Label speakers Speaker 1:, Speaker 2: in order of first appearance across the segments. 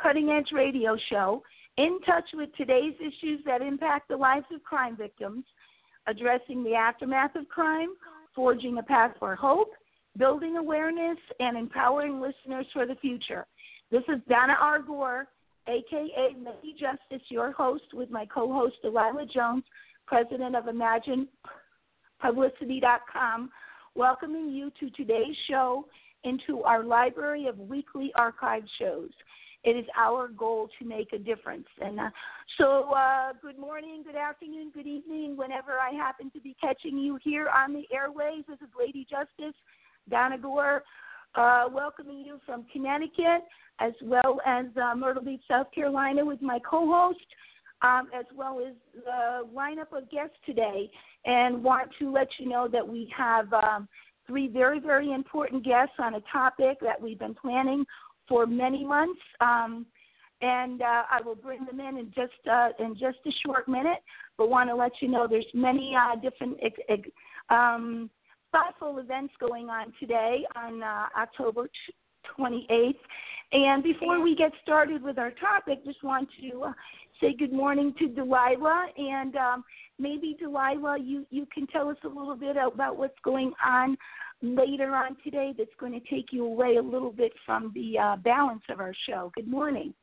Speaker 1: cutting edge radio show in touch with today's issues that impact the lives of crime victims, addressing the aftermath of crime, forging a path for hope, building awareness, and empowering listeners for the future. This is Donna R. Gore, aka Lady Justice, your host, with my co host Delilah Jones, president of ImaginePublicity.com welcoming you to today's show into our library of weekly archive shows. It is our goal to make a difference. And uh, so, uh, good morning, good afternoon, good evening, whenever I happen to be catching you here on the airways. This is Lady Justice, Donna Gore, uh, welcoming you from Connecticut as well as uh, Myrtle Beach, South Carolina, with my co host um, as well as the lineup of guests today, and want to let you know that we have um, three very, very important guests on a topic that we've been planning for many months. Um, and uh, I will bring them in in just uh, in just a short minute. But want to let you know there's many uh, different um, thoughtful events going on today on uh, October 28th. And before we get started with our topic, just want to uh, say good morning to Delilah. And um, maybe, Delilah, you, you can tell us a little bit about what's going on later on today that's going to take you away a little bit from the uh, balance of our show. Good morning.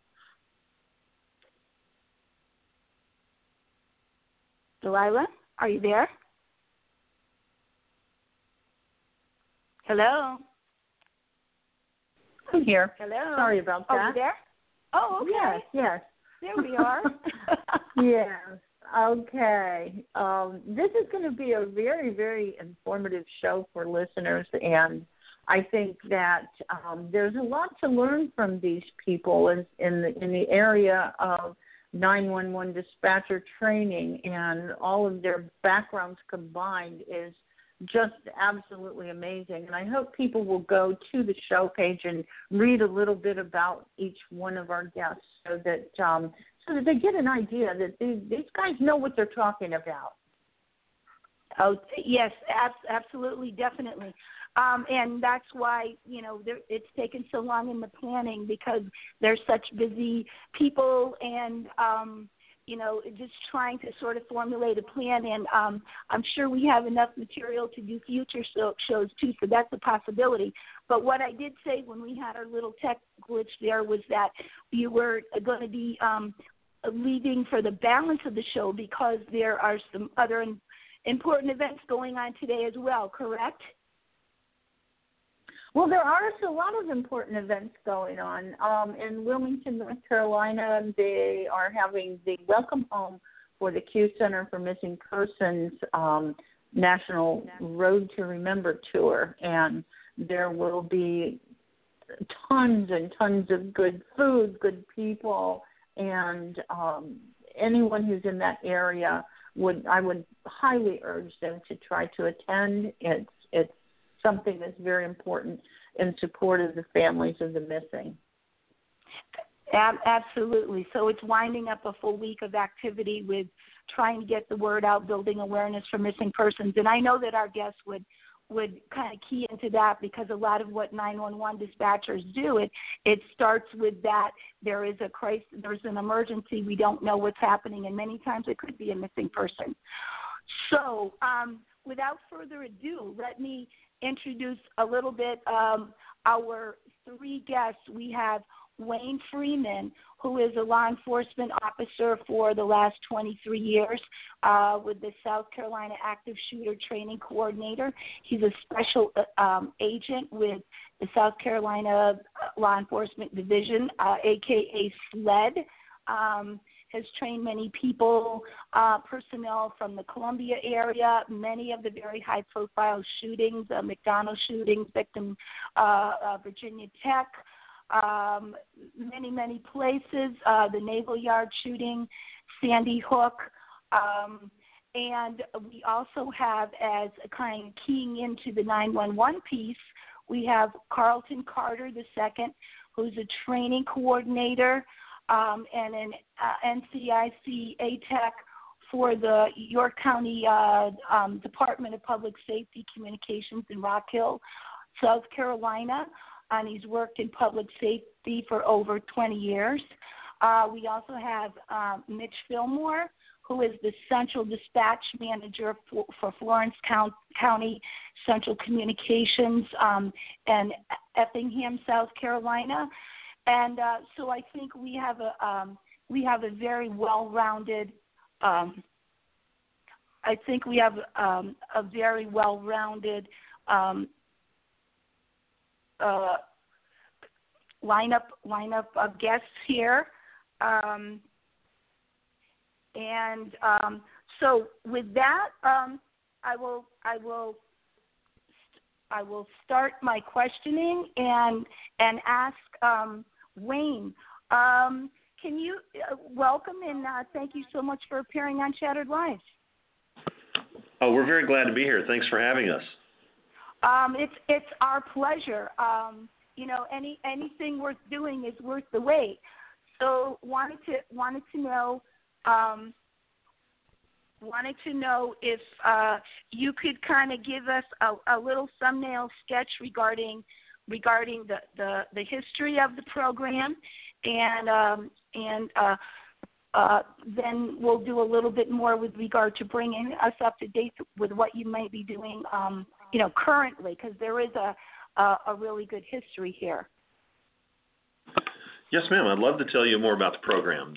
Speaker 1: Delilah, are you there? Hello.
Speaker 2: I'm here.
Speaker 1: Hello.
Speaker 2: Sorry about that.
Speaker 1: Oh, you there? Oh, okay.
Speaker 2: Yes, yes.
Speaker 1: There we are.
Speaker 2: yes. Okay. Um, this is going to be a very, very informative show for listeners, and I think that um, there's a lot to learn from these people in, in the in the area of 911 dispatcher training, and all of their backgrounds combined is just absolutely amazing. And I hope people will go to the show page and read a little bit about each one of our guests so that um, so that they get an idea that these, these guys know what they're talking about.
Speaker 1: Oh yes, ab- absolutely, definitely, um, and that's why you know it's taken so long in the planning because they're such busy people and. Um, you know, just trying to sort of formulate a plan. And um, I'm sure we have enough material to do future show, shows too, so that's a possibility. But what I did say when we had our little tech glitch there was that you were going to be um, leaving for the balance of the show because there are some other important events going on today as well, correct?
Speaker 2: Well, there are a lot of important events going on. Um, in Wilmington, North Carolina, they are having the Welcome Home for the CUE Center for Missing Persons um, National Road to Remember tour, and there will be tons and tons of good food, good people, and um, anyone who's in that area would I would highly urge them to try to attend. It's something that's very important in support of the families of the missing.
Speaker 1: Absolutely. So it's winding up a full week of activity with trying to get the word out, building awareness for missing persons. And I know that our guests would would kind of key into that because a lot of what 911 dispatchers do it it starts with that there is a crisis there's an emergency we don't know what's happening and many times it could be a missing person so um, without further ado let me introduce a little bit um, our three guests. We have Wayne Freeman, who is a law enforcement officer for the last 23 years uh, with the South Carolina Active Shooter Training Coordinator. He's a special uh, um, agent with the South Carolina Law Enforcement Division, uh, aka SLED. Um, has trained many people, uh, personnel from the Columbine area, many of the very high profile shootings, uh, McDonald shootings, victim uh, uh, Virginia Tech, um, many, many places, uh, the Naval Yard shooting, Sandy Hook. Um, and we also have, as kind of keying into the 911 piece, we have Carlton Carter II, who's a training coordinator um, and an uh, NCIC ATAC for the York County uh, um, Department of Public Safety Communications in Rock Hill, South Carolina, and he's worked in public safety for over 20 years. Uh, we also have um, Mitch Fulmore, who is the Central Dispatch Manager for, for Florence County Central Communications um, and Effingham, South Carolina. And uh, so I think we have a um, we have a very well-rounded. Um, I think we have um, a very well-rounded um, uh, lineup lineup of guests here. Um, and um, so with that, um, I will I will I will start my questioning and and ask um, Wayne. Um, can you uh, welcome and uh, thank you so much for appearing on Shattered Lives?
Speaker 3: Oh, we're very glad to be here. Thanks for having us.
Speaker 1: Um, it's it's our pleasure. Um, you know, any anything worth doing is worth the wait. So wanted to wanted to know um, wanted to know if uh, you could kind of give us a, a, little thumbnail sketch regarding regarding the, the, the history of the program, and um, and uh, uh, then we'll do a little bit more with regard to bringing us up to date with what you might be doing, um, you know, currently, because there is a, a a really good history here.
Speaker 3: Yes, ma'am. I'd love to tell you more about the program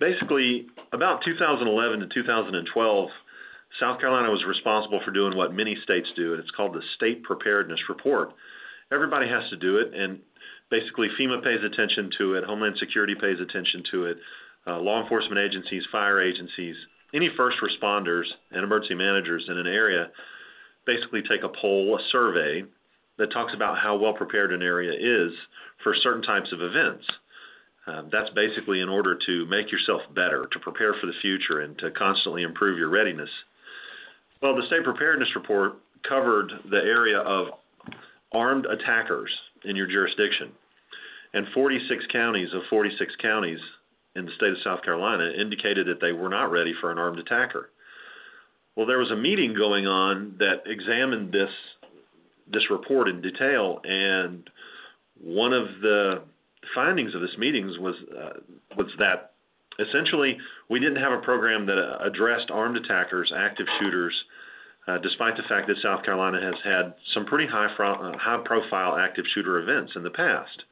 Speaker 3: basically about 2011 to 2012, South Carolina was responsible for doing what many states do, and it's called the State Preparedness Report. Everybody has to do it, and basically FEMA pays attention to it, Homeland Security pays attention to it, uh, law enforcement agencies, fire agencies, any first responders and emergency managers in an area basically take a poll, a survey that talks about how well prepared an area is for certain types of events. Um, that's basically in order to make yourself better, to prepare for the future, and to constantly improve your readiness. Well, the state preparedness report covered the area of armed attackers in your jurisdiction. And 46 counties of 46 counties in the state of South Carolina indicated that they were not ready for an armed attacker. Well, there was a meeting going on that examined this this report in detail, and one of the findings of this meetings was uh, was that essentially we didn't have a program that uh, addressed armed attackers, active shooters, uh, despite the fact that South Carolina has had some pretty high uh, high profile active shooter events in the past.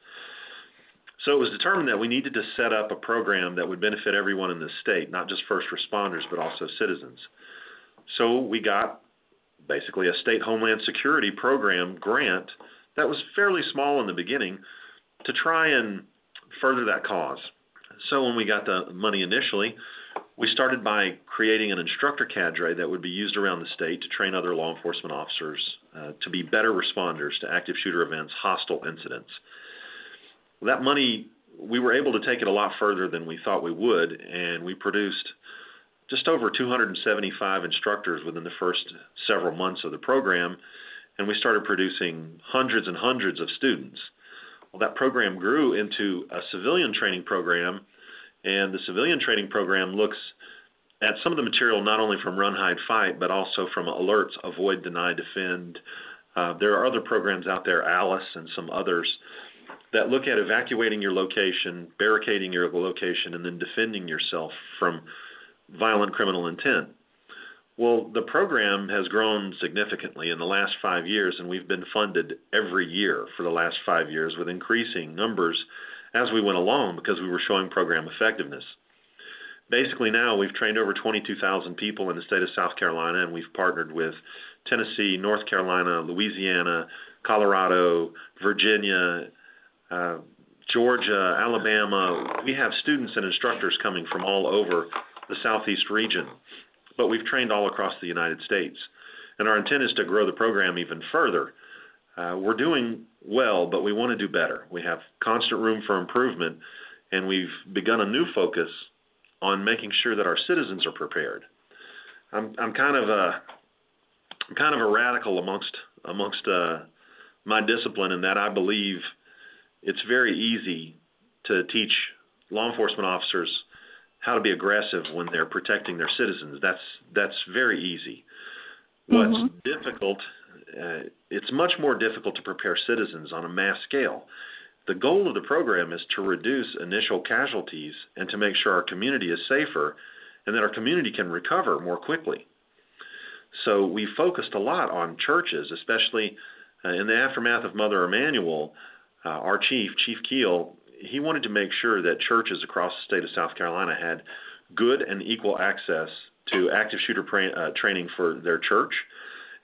Speaker 3: So it was determined that we needed to set up a program that would benefit everyone in the state, not just first responders, but also citizens. So we got basically a state homeland security program grant that was fairly small in the beginning, to try and further that cause. So when we got the money initially, we started by creating an instructor cadre that would be used around the state to train other law enforcement officers uh, to be better responders to active shooter events, hostile incidents. That money, we were able to take it a lot further than we thought we would, and we produced just over 275 instructors within the first several months of the program, and we started producing hundreds and hundreds of students. Well, that program grew into a civilian training program, and the civilian training program looks at some of the material not only from Run, Hide, Fight, but also from ALERRT's, Avoid, Deny, Defend. Uh, there are other programs out there, Alice and some others, that look at evacuating your location, barricading your location, and then defending yourself from violent criminal intent. Well, the program has grown significantly in the last five years, and we've been funded every year for the last five years with increasing numbers as we went along because we were showing program effectiveness. Basically, now we've trained over 22,000 people in the state of South Carolina, and we've partnered with Tennessee, North Carolina, Louisiana, Colorado, Virginia, uh, Georgia, Alabama. We have students and instructors coming from all over the southeast region but we've trained all across the United States. And our intent is to grow the program even further. Uh, we're doing well, but we want to do better. We have constant room for improvement, and we've begun a new focus on making sure that our citizens are prepared. I'm, I'm kind of a kind of a radical amongst amongst uh, my discipline in that I believe it's very easy to teach law enforcement officers how to be aggressive when they're protecting their citizens. That's that's very easy. What's
Speaker 1: Mhm.
Speaker 3: difficult, uh, it's much more difficult to prepare citizens on a mass scale. The goal of the program is to reduce initial casualties and to make sure our community is safer and that our community can recover more quickly. So we focused a lot on churches, especially uh, in the aftermath of Mother Emanuel. Uh, our chief, Chief Keel, he wanted to make sure that churches across the state of South Carolina had good and equal access to active shooter pra- uh, training for their church.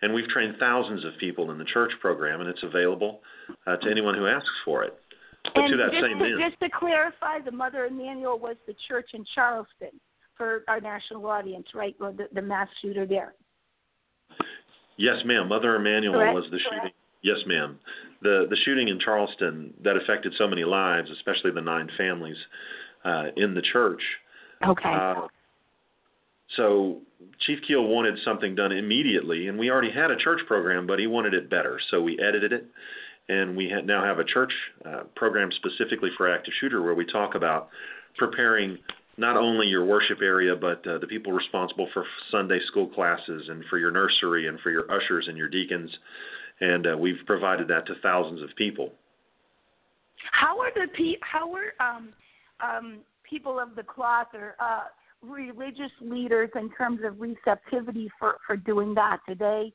Speaker 3: And we've trained thousands of people in the church program, and it's available uh, to anyone who asks for it. But
Speaker 1: and
Speaker 3: to that
Speaker 1: just,
Speaker 3: same
Speaker 1: to,
Speaker 3: end,
Speaker 1: just to clarify, the Mother Emanuel was the church in Charleston for our national audience, right? Or the, the mass shooter there.
Speaker 3: Yes, ma'am. Mother Emanuel
Speaker 1: Correct,
Speaker 3: was the shooting. Yes, ma'am. The the shooting in Charleston that affected so many lives, especially the nine families uh, in the church.
Speaker 1: Okay.
Speaker 3: Uh, so Chief Keel wanted something done immediately, and we already had a church program, but he wanted it better. So we edited it, and we ha- now have a church uh, program specifically for active shooter, where we talk about preparing not only your worship area, but uh, the people responsible for Sunday school classes and for your nursery and for your ushers and your deacons. And uh, we've provided that to thousands of people.
Speaker 1: How are the pe- how are um, um, people of the cloth or uh, religious leaders in terms of receptivity for, for doing that? Do they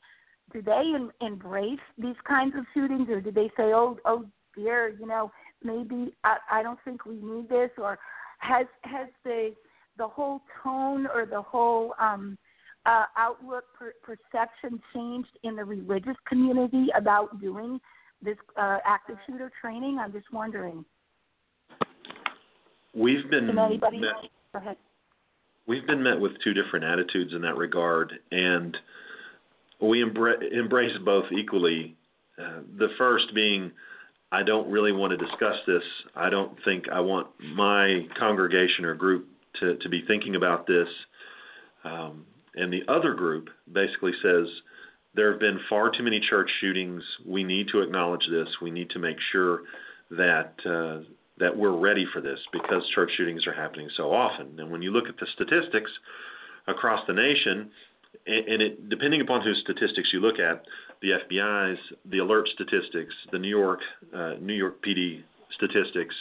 Speaker 1: do they em- embrace these kinds of shootings, or do they say, "Oh, oh dear, you know, maybe I, I don't think we need this," or has has the the whole tone or the whole um, uh, outlook per, perception changed in the religious community about doing this uh, active shooter training? I'm just wondering.
Speaker 3: We've been
Speaker 1: anybody?
Speaker 3: met,
Speaker 1: Go ahead.
Speaker 3: we've been met with two different attitudes in that regard, and we embra- embrace both equally. Uh, the first being, I don't really want to discuss this. I don't think I want my congregation or group to, to be thinking about this. Um, and the other group basically says there have been far too many church shootings. We need to acknowledge this. We need to make sure that uh, that we're ready for this because church shootings are happening so often. And when you look at the statistics across the nation, and, it depending upon whose statistics you look at, the FBI's, the ALERRT statistics, the New York uh, New York PD statistics,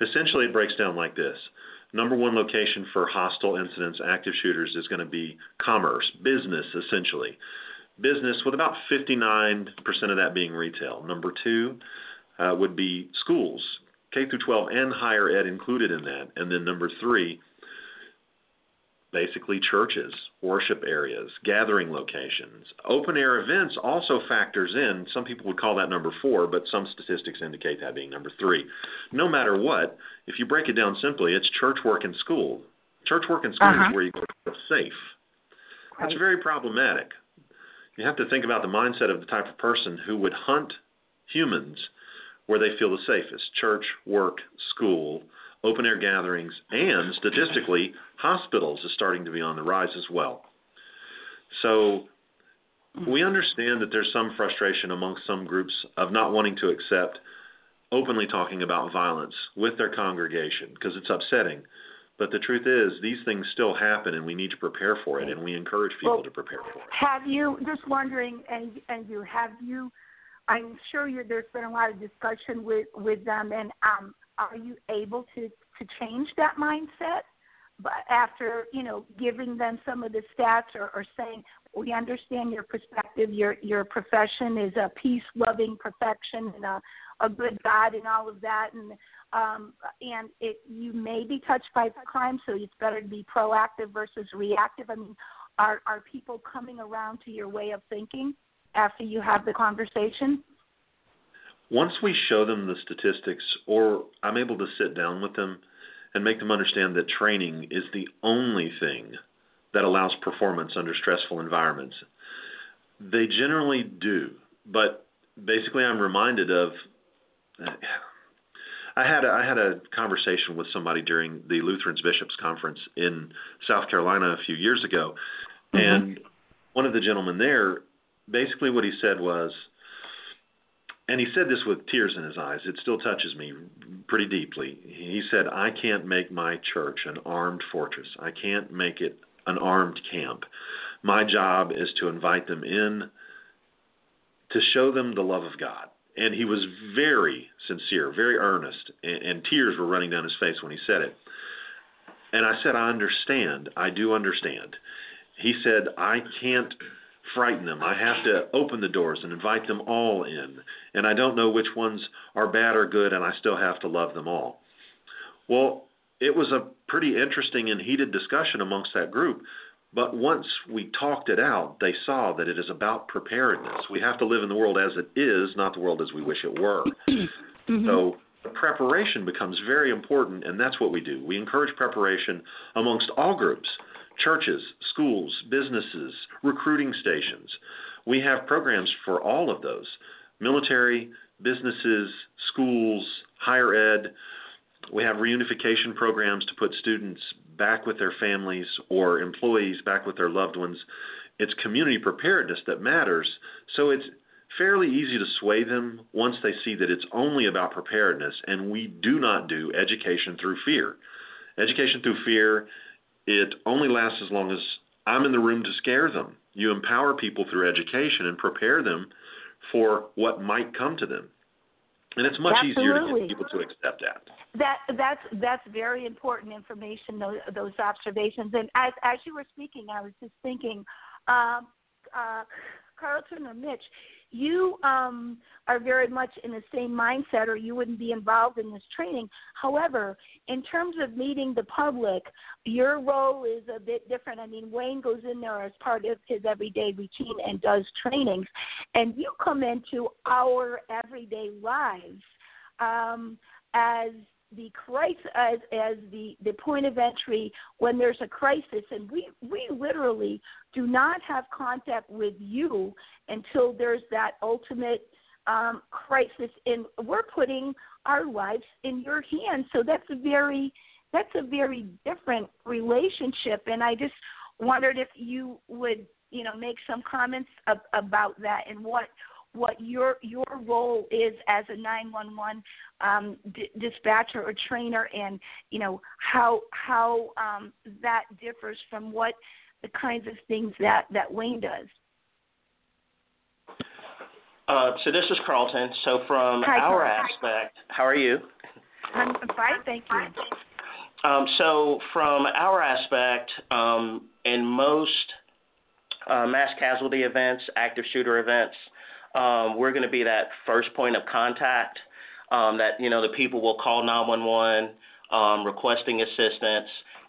Speaker 3: essentially it breaks down like this. Number one location for hostile incidents, active shooters, is going to be commerce, business, essentially. Business, with about 59% of that being retail. Number two uh, would be schools, K through 12 and higher ed included in that. And then number three, basically churches, worship areas, gathering locations. Open air events also factors in. Some people would call that number four, but some statistics indicate that being number three. No matter what, if you break it down simply, it's church work and school. Church work and school
Speaker 1: Uh-huh.
Speaker 3: is where you go to feel safe. That's
Speaker 1: Right.
Speaker 3: very problematic. You have to think about the mindset of the type of person who would hunt humans where they feel the safest church, work, school, open air gatherings, and statistically, hospitals is starting to be on the rise as well. So we understand that there's some frustration amongst some groups of not wanting to accept openly talking about violence with their congregation because it's upsetting. But the truth is, these things still happen, and we need to prepare for it, and we encourage people
Speaker 1: Well,
Speaker 3: to prepare for it.
Speaker 1: Have you just wondering, and and you have you? I'm sure you, there's been a lot of discussion with with them, and um, are you able to to change that mindset? But after you know giving them some of the stats or, or saying we understand your perspective, your your profession is a peace loving profession and a, a good God and all of that, and um, and it you may be touched by crime, so it's better to be proactive versus reactive. I mean, are are people coming around to your way of thinking after you have the conversation?
Speaker 3: Once we show them the statistics, or I'm able to sit down with them and make them understand that training is the only thing that allows performance under stressful environments, they generally do. But basically, I'm reminded of. I had a, I had a conversation with somebody during the Lutherans Bishops Conference in South Carolina a few years ago,
Speaker 1: Mhm.
Speaker 3: and one of the gentlemen there, basically what he said was, and he said this with tears in his eyes. It still touches me pretty deeply. He said, I can't make my church an armed fortress. I can't make it an armed camp. My job is to invite them in to show them the love of God. And he was very sincere, very earnest, and, and tears were running down his face when he said it. And I said, I understand. I do understand. He said, I can't frighten them. I have to open the doors and invite them all in. And I don't know which ones are bad or good, and I still have to love them all. Well, it was a pretty interesting and heated discussion amongst that group. But once we talked it out, they saw that it is about preparedness. We have to live in the world as it is, not the world as we wish it were. Mm-hmm. So preparation becomes very important, and that's what we do. We encourage preparation amongst all groups churches, schools, businesses, recruiting stations. We have programs for all of those military, businesses, schools, higher ed. We have reunification programs to put students back with their families or employees back with their loved ones. It's community preparedness that matters. So it's fairly easy to sway them once they see that it's only about preparedness and we do not do education through fear. Education through fear it only lasts as long as I'm in the room to scare them. You empower people through education and prepare them for what might come to them. And it's much
Speaker 1: Absolutely.
Speaker 3: easier to get people to accept that.
Speaker 1: That that's that's very important information. Those those observations. And as as you were speaking, I was just thinking, um, uh, Carlton or Mitch, you um, are very much in the same mindset or you wouldn't be involved in this training. However, in terms of meeting the public, your role is a bit different. I mean, Wayne goes in there as part of his everyday routine and does trainings, and you come into our everyday lives um, as the crisis as as the the point of entry when there's a crisis. And we we literally do not have contact with you until there's that ultimate um, crisis. And we're putting our lives in your hands. So that's a very that's a very different relationship. And i just wondered if you would you know make some comments ab- about that and what what your your role is as a 911 um, d- dispatcher or trainer, and you know how how um, that differs from what the kinds of things that that Wayne does.
Speaker 4: Uh, so this is Carlton. So from
Speaker 1: Hi,
Speaker 4: our aspect, how are you?
Speaker 1: I'm fine, thank you.
Speaker 4: Um, so from our aspect, um, in most uh, mass casualty events, active shooter events, um, we're going to be that first point of contact. Um, that you know the people will call 911 um, requesting assistance,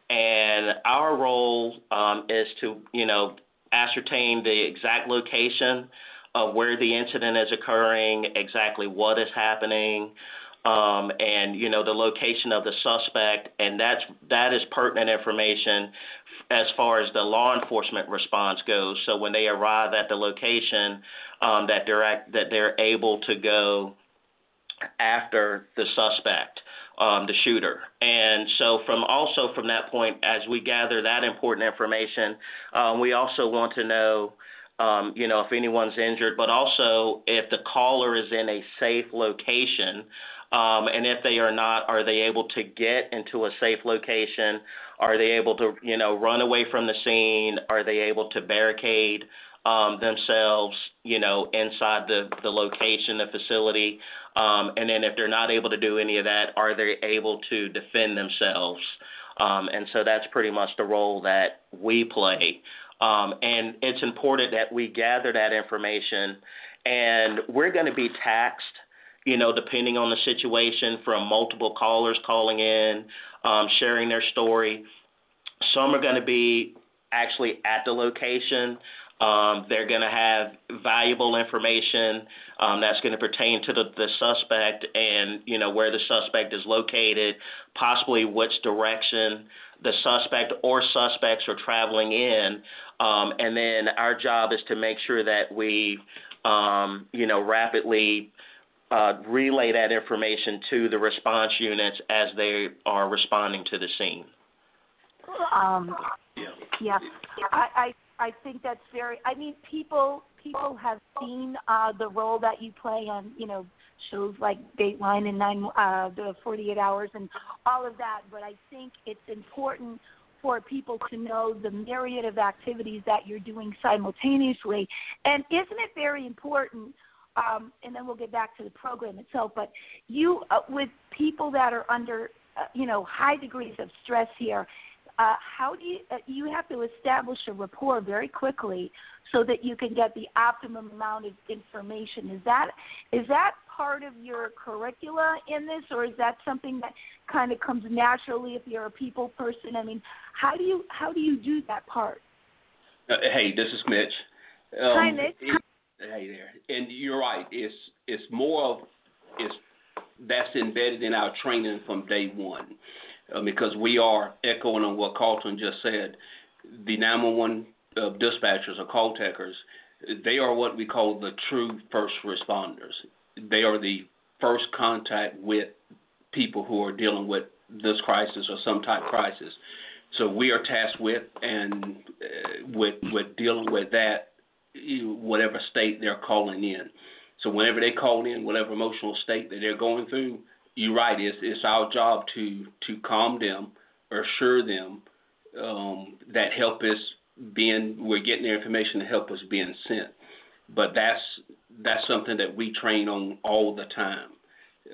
Speaker 4: and our role um, is to you know ascertain the exact location of where the incident is occurring, exactly what is happening, um, and you know the location of the suspect, and that's that is pertinent information as far as the law enforcement response goes. So when they arrive at the location, um, that they're that they're able to go after the suspect, um, the shooter. And so from also from that point, as we gather that important information, um, we also want to know. Um, you know, if anyone's injured, but also if the caller is in a safe location, um, and if they are not, are they able to get into a safe location? Are they able to, you know, run away from the scene? Are they able to barricade um, themselves, you know, inside the, the location, the facility. Um, and then if they're not able to do any of that, are they able to defend themselves? Um, and so that's pretty much the role that we play. Um, and it's important that we gather that information, and we're going to be taxed, you know, depending on the situation, from multiple callers calling in, um, sharing their story. Some are going to be actually at the location. Um, they're going to have valuable information um, that's going to pertain to the, the suspect and you know where the suspect is located, possibly which direction the suspect or suspects are traveling in, um, and then our job is to make sure that we um, you know rapidly uh, relay that information to the response units as they are responding to the scene.
Speaker 1: Um,
Speaker 3: Yeah.
Speaker 1: yeah, I, I I think that's very. I mean, people people have seen uh, the role that you play on you know shows like Dateline and nine uh, the 48 Hours and all of that. But I think it's important for people to know the myriad of activities that you're doing simultaneously. And isn't it very important? Um, and then we'll get back to the program itself. But you, uh, with people that are under, uh, you know, high degrees of stress here, uh, how do you? Uh, you have to establish a rapport very quickly so that you can get the optimum amount of information. Is that is that part of your curricula in this, or is that something that kind of comes naturally if you're a people person? I mean, how do you how do you do that part?
Speaker 5: Uh, hey, this is Mitch.
Speaker 1: Um, Hi, Mitch. It,
Speaker 5: hey there, and you're right. It's it's more of it's that's embedded in our training from day one, uh, because we are echoing on what Carlton just said. The 911 uh, dispatchers or call takers, they are what we call the true first responders they are the first contact with people who are dealing with this crisis or some type crisis. So we are tasked with and uh, with with dealing with that, whatever state they're calling in. So whenever they call in, whatever emotional state that they're going through, you're right. It's it's our job to to calm them, assure them um, that help is being we're getting their information to help us being sent. But that's that's something that we train on all the time.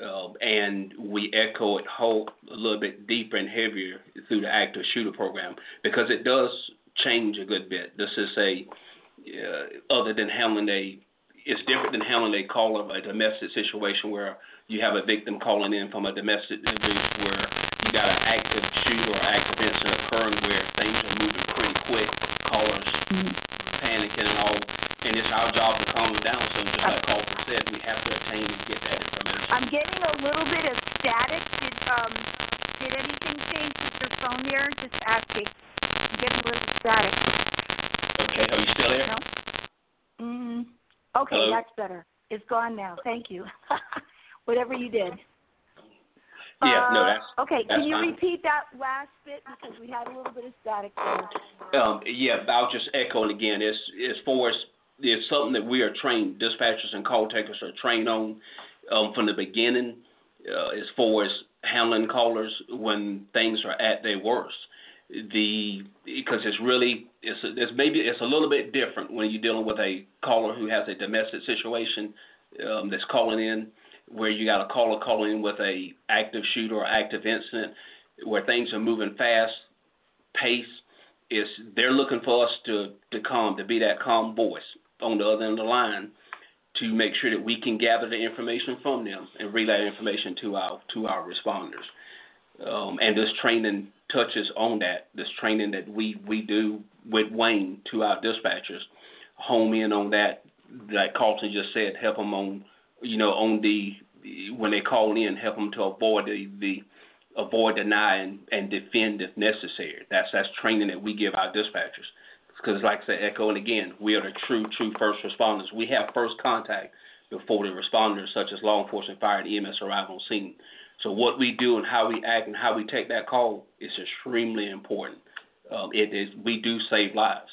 Speaker 5: Uh, and we echo it whole, a little bit deeper and heavier through the active shooter program because it does change a good bit. This is a uh, other than handling a it's different than handling a call of a domestic situation where you have a victim calling in from a domestic abuse where you got an active shooter or active incident occurring where things are moving pretty quick, callers mm-hmm. panicking and all and it's our job to calm them down. So just like Carlton said, we have to attain and get that information.
Speaker 1: I'm getting a little bit of static. Did um did anything change with your phone there? Just asking. I'm getting a little static.
Speaker 5: Okay, are you still there?
Speaker 1: No. Mm. Okay,
Speaker 5: Hello?
Speaker 1: that's better. It's gone now. Thank you. Whatever you did.
Speaker 5: Yeah,
Speaker 1: uh,
Speaker 5: no, that's
Speaker 1: okay.
Speaker 5: That's
Speaker 1: Can you
Speaker 5: fine.
Speaker 1: repeat that last bit because we had a little bit of static there.
Speaker 5: Um, yeah, I'll just echo it again. It's as far as it's something that we are trained, dispatchers and call takers are trained on um, from the beginning uh, as far as handling callers when things are at their worst. The because it's really it's maybe it's a little bit different when you're dealing with a caller who has a domestic situation um, that's calling in, where you got a caller calling in with a active shooter or active incident, where things are moving fast, pace. Is they're looking for us to to calm to be that calm voice on the other end of the line to make sure that we can gather the information from them and relay information to our to our responders. Um, and this training touches on that. This training that we we do with Wayne to our dispatchers, home in on that. Like Carlton just said, help them on you know on the when they call in, help them to avoid the, the avoid deny and, and defend if necessary. That's that's training that we give our dispatchers because, like I said, echoing again, we are the true, true first responders. We have first contact before the responders, such as law enforcement, fire, and EMS, arrive on scene. So, what we do and how we act and how we take that call is extremely important. Um, it is we do save lives.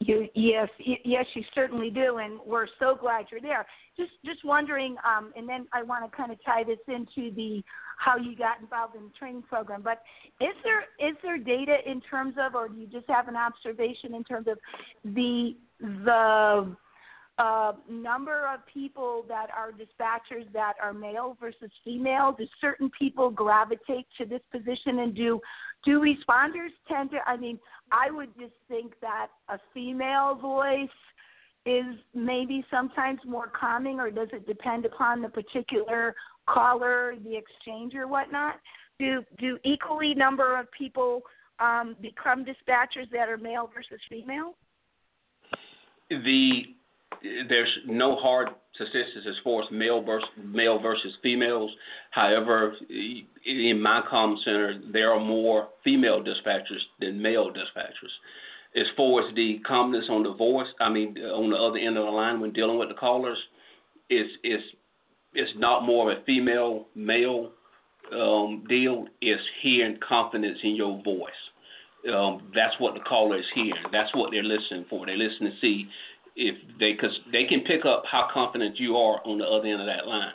Speaker 1: You yes yes you certainly do, and we're so glad you're there. Just just wondering, um, and then I want to kind of tie this into the how you got involved in the training program. But is there is there data in terms of, or do you just have an observation in terms of the the number of people that are dispatchers that are male versus female? Do certain people gravitate to this position, and do do responders tend to? I mean, I would just think that a female voice is maybe sometimes more calming, or does it depend upon the particular caller, the exchange, or whatnot? Do do equally number of people um, become dispatchers that are male versus female?
Speaker 5: The there's no hard statistics as far as male versus male versus females. However, in my comm center, there are more female dispatchers than male dispatchers. As far as the calmness on the voice, I mean, on the other end of the line when dealing with the callers, it's it's it's not more of a female male um, deal. It's hearing confidence in your voice. um, that's what the caller is hearing. That's what they're listening for. They listen to see if they, because they can pick up how confident you are on the other end of that line.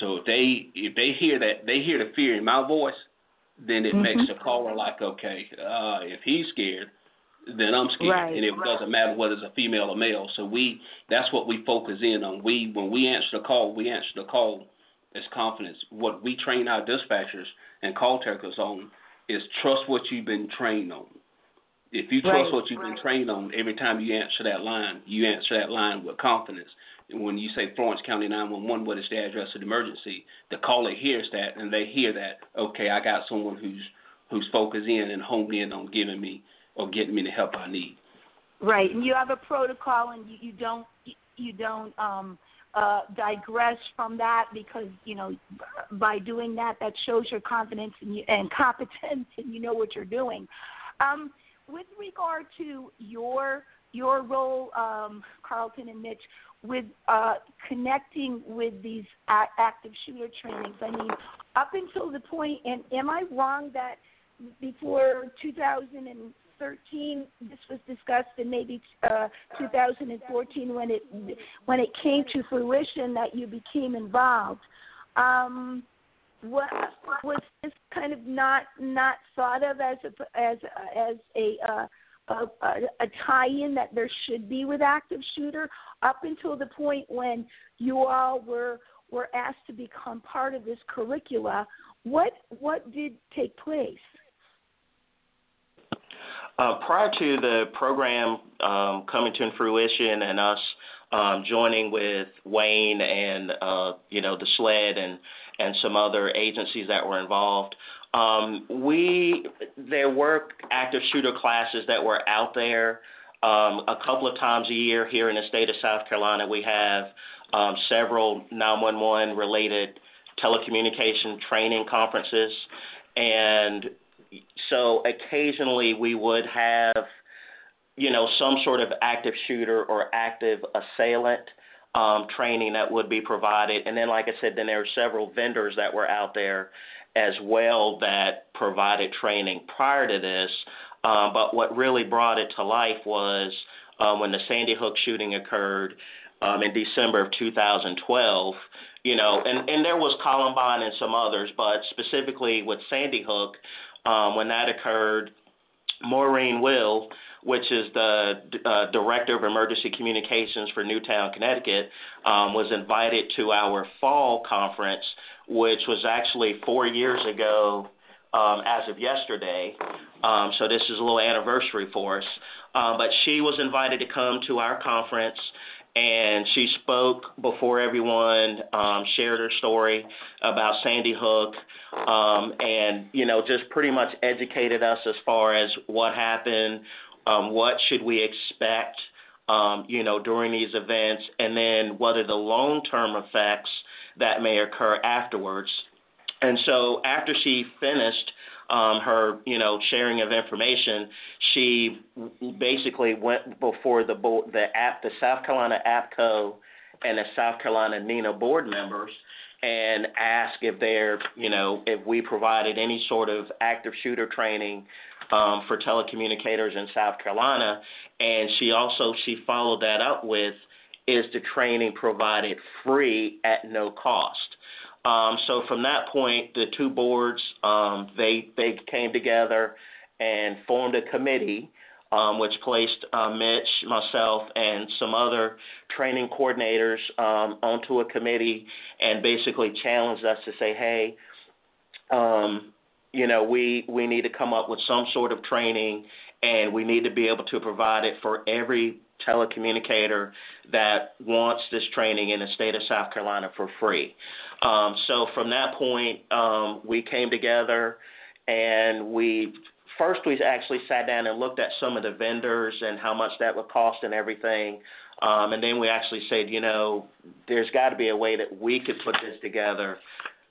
Speaker 5: So if they if they hear that they hear the fear in my voice, then it mm-hmm. makes the caller like, okay, uh, if he's scared, then I'm scared,
Speaker 1: right,
Speaker 5: and it doesn't matter whether it's a female or male. So we that's what we focus in on. We when we answer the call, we answer the call as confidence. What we train our dispatchers and call takers on is trust what you've been trained on. If you trust
Speaker 1: right,
Speaker 5: what you've been trained on, every time you answer that line, you answer that line with confidence. And when you say Florence County 911, what is the address of the emergency? The caller hears that, and they hear that. Okay, I got someone who's who's focused in and honed in on giving me or getting me the help I need.
Speaker 1: Right, and you have a protocol, and you, you don't you don't um, uh, digress from that because you know by doing that that shows your confidence and, you, and competence and you know what you're doing. Um, with regard to your your role, um, Carlton and Mitch, with uh, connecting with these active shooter trainings. I mean, up until the point, and am I wrong that before 2013 this was discussed, and maybe uh, 2014 when it when it came to fruition that you became involved? Um, what was this kind of not not thought of as a as as a uh, a, a, tie-in that there should be with active shooter up until the point when you all were were asked to become part of this curricula. What what did take place?
Speaker 4: Uh, prior to the program um, coming to fruition and us um, joining with Wayne and uh, you know the SLED and and some other agencies that were involved. Um, we there were active shooter classes that were out there. Um, a couple of times a year here in the state of South Carolina, we have um, several 911 related telecommunication training conferences, and so occasionally we would have, you know, some sort of active shooter or active assailant um, training that would be provided. And then, like I said, then there are several vendors that were out there as well that provided training prior to this. Um, but what really brought it to life was um, when the Sandy Hook shooting occurred um, in December of 2012. You know, and, and there was Columbine and some others, but specifically with Sandy Hook, um, when that occurred, Maureen Will which is the uh, director of emergency communications for Newtown, Connecticut, um, was invited to our fall conference, which was actually four years ago um, as of yesterday. Um, so this is a little anniversary for us. Um, but she was invited to come to our conference and she spoke before everyone, um, shared her story about Sandy Hook, um, and you know just pretty much educated us as far as what happened, um, what should we expect, um, you know, during these events, and then what are the long-term effects that may occur afterwards. And so after she finished um, her, you know, sharing of information, she basically went before the board, the app, the South Carolina APCO, and the South Carolina NENA board members, and asked if they're, you know, if we provided any sort of active shooter training um, for telecommunicators in South Carolina, and she also she followed that up with is the training provided free at no cost. Um, so from that point, the two boards um, they they came together and formed a committee, um, which placed uh, Mitch, myself, and some other training coordinators um, onto a committee, and basically challenged us to say, hey, um, you know, we we need to come up with some sort of training, and we need to be able to provide it for every telecommunicator that wants this training in the state of South Carolina for free. Um, so from that point, um, we came together, and we first we actually sat down and looked at some of the vendors and how much that would cost and everything. Um, and then we actually said, you know, there's got to be a way that we could put this together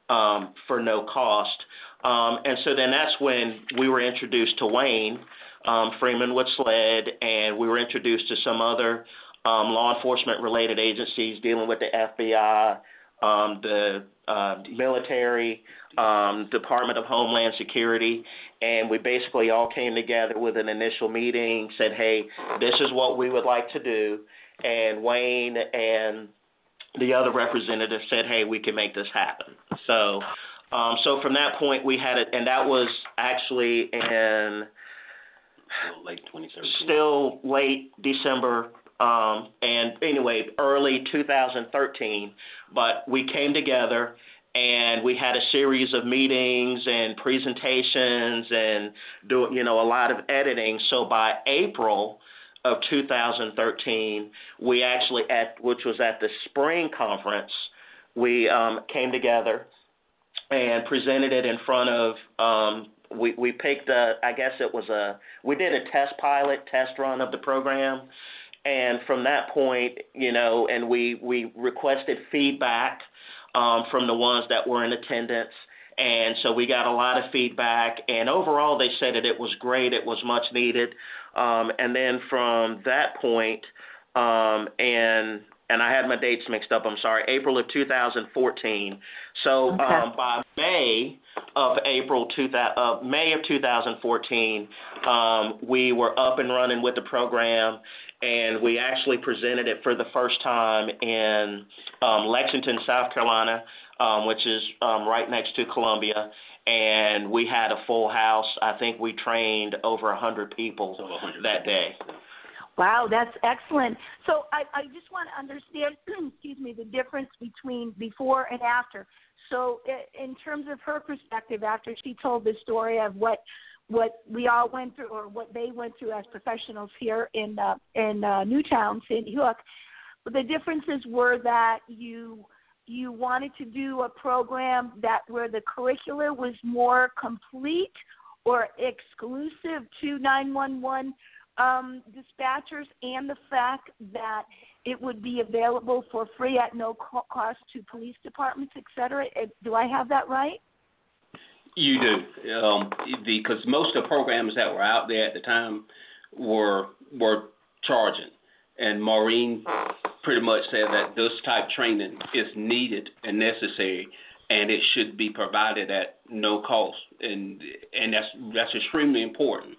Speaker 4: um, for no cost. Um, and so then that's when we were introduced to Wayne um, Freeman with SLED, and we were introduced to some other um, law enforcement related agencies dealing with the FBI, um, the uh, military, um, Department of Homeland Security, and we basically all came together with an initial meeting, said, hey, this is what we would like to do. And Wayne and the other representative said, hey, we can make this happen. So, um, so from that point, we had it, and that was actually in
Speaker 5: late 2013.
Speaker 4: still late December, um, and anyway, early 2013. But we came together and we had a series of meetings and presentations and do you know a lot of editing. So by April of 2013, we actually at which was at the spring conference, we um, came together and presented it in front of um, we we picked a I guess it was a we did a test pilot test run of the program. And from that point you know and we we requested feedback um, from the ones that were in attendance. And so we got a lot of feedback and overall they said that it was great it was much needed. Um, and then from that point um, and and I had my dates mixed up. I'm sorry. April of 2014. So
Speaker 1: Okay.
Speaker 4: um, by May of April 2000, uh, May of 2014, um, we were up and running with the program, and we actually presented it for the first time in um, Lexington, South Carolina, um, which is um, right next to Columbia. And we had a full house. I think we trained over 100 people
Speaker 5: 100.
Speaker 4: that day.
Speaker 1: Wow, that's excellent. So I, I just want to understand, excuse me, the difference between before and after. So in terms of her perspective, after she told the story of what what we all went through or what they went through as professionals here in uh, in uh, Newtown, Sandy Hook, the differences were that you you wanted to do a program that where the curricula was more complete or exclusive to 911 um, dispatchers and the fact that it would be available for free at no cost to police departments, et cetera. Do I have that right?
Speaker 5: You do, um, because most of the programs that were out there at the time were were charging, and Maureen pretty much said that this type training is needed and necessary, and it should be provided at no cost, and and that's that's extremely important,